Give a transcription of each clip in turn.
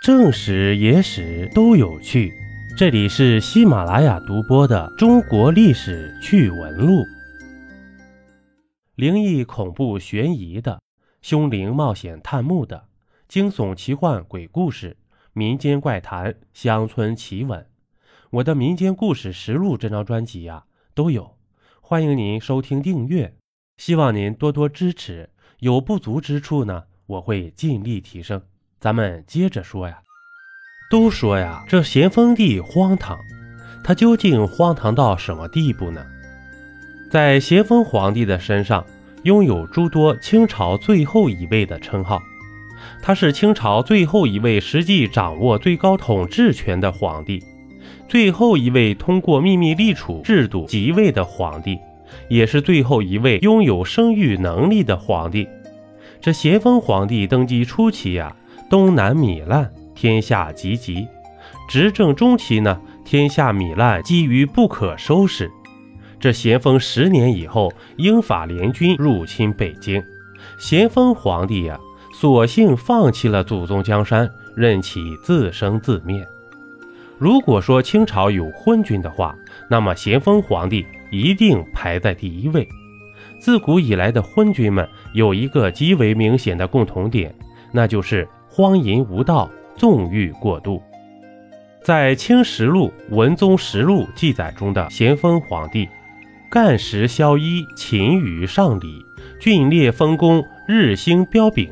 正史、野史都有趣。这里是喜马拉雅独播的《中国历史趣闻录》，灵异、恐怖、悬疑的，凶灵冒险探墓的，惊悚、奇幻、鬼故事，民间怪谈、乡村奇闻。我的民间故事实录这张专辑呀都有，欢迎您收听订阅，希望您多多支持。有不足之处呢，我会尽力提升。咱们接着说呀，都说呀，这咸丰帝荒唐，他究竟荒唐到什么地步呢？在咸丰皇帝的身上，拥有诸多清朝最后一位的称号，他是清朝最后一位实际掌握最高统治权的皇帝，最后一位通过秘密立储制度即位的皇帝，也是最后一位拥有生育能力的皇帝。这咸丰皇帝登基初期呀。东南糜烂，天下岌岌；执政中期呢，天下糜烂，积于不可收拾。这咸丰十年以后，英法联军入侵北京，咸丰皇帝呀，索性放弃了祖宗江山，任其自生自灭。如果说清朝有昏君的话，那么咸丰皇帝一定排在第一位。自古以来的昏君们有一个极为明显的共同点，那就是。荒淫无道，纵欲过度。在《清实录·文宗实录》记载中的咸丰皇帝，干时萧衣，勤于上礼，峻烈丰功，日兴彪炳。《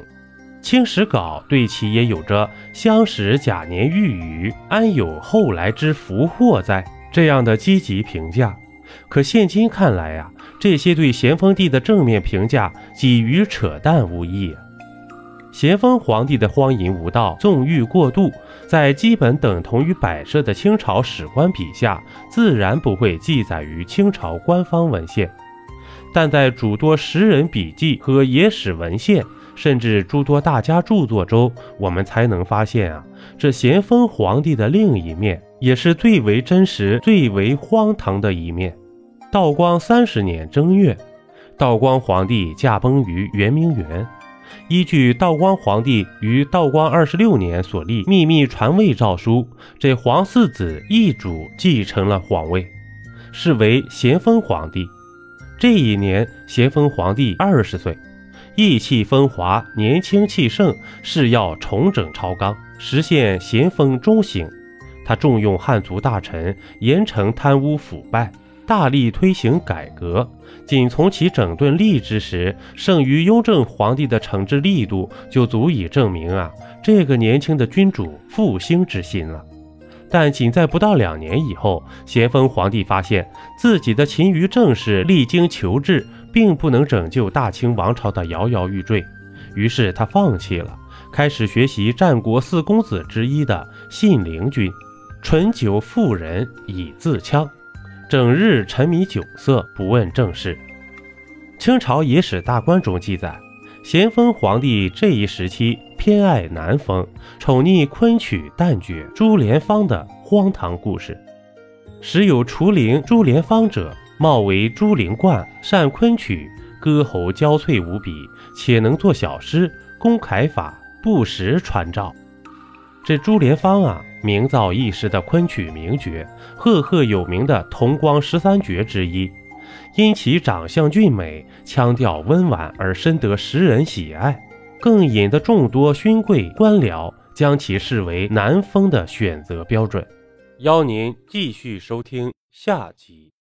清史稿》对其也有着“相识甲年遇雨，安有后来之福祸哉”这样的积极评价。可现今看来呀，这些对咸丰帝的正面评价，几与扯淡无异。咸丰皇帝的荒淫无道、纵欲过度，在基本等同于摆设的清朝史官笔下，自然不会记载于清朝官方文献。但在诸多时人笔记和野史文献，甚至诸多大家著作中，我们才能发现啊，这咸丰皇帝的另一面，也是最为真实、最为荒唐的一面。道光三十年正月，道光皇帝驾崩于圆明园。依据道光皇帝于道光二十六年所立秘密传位诏书，这皇四子奕主继承了皇位，是为咸丰皇帝。这一年，咸丰皇帝二十岁，意气风华，年轻气盛，誓要重整朝纲，实现咸丰中兴。他重用汉族大臣，严惩贪污腐败。大力推行改革，仅从其整顿吏治时胜于雍正皇帝的惩治力度，就足以证明啊，这个年轻的君主复兴之心了。但仅在不到两年以后，咸丰皇帝发现自己的勤于政事、励精求治，并不能拯救大清王朝的摇摇欲坠，于是他放弃了，开始学习战国四公子之一的信陵君，醇酒妇人以自戕。整日沉迷酒色，不问政事。清朝野史大观中记载，咸丰皇帝这一时期偏爱南风，宠溺昆曲旦角朱莲芳的荒唐故事。时有除灵朱莲芳者，貌为朱灵冠，善昆曲，歌喉娇脆无比，且能作小诗，工楷法，不时传召。这朱莲芳啊，名噪一时的昆曲名角，赫赫有名的同光十三绝之一。因其长相俊美，腔调温婉而深得时人喜爱，更引得众多勋贵官僚将其视为南风的选择标准。邀您继续收听下集。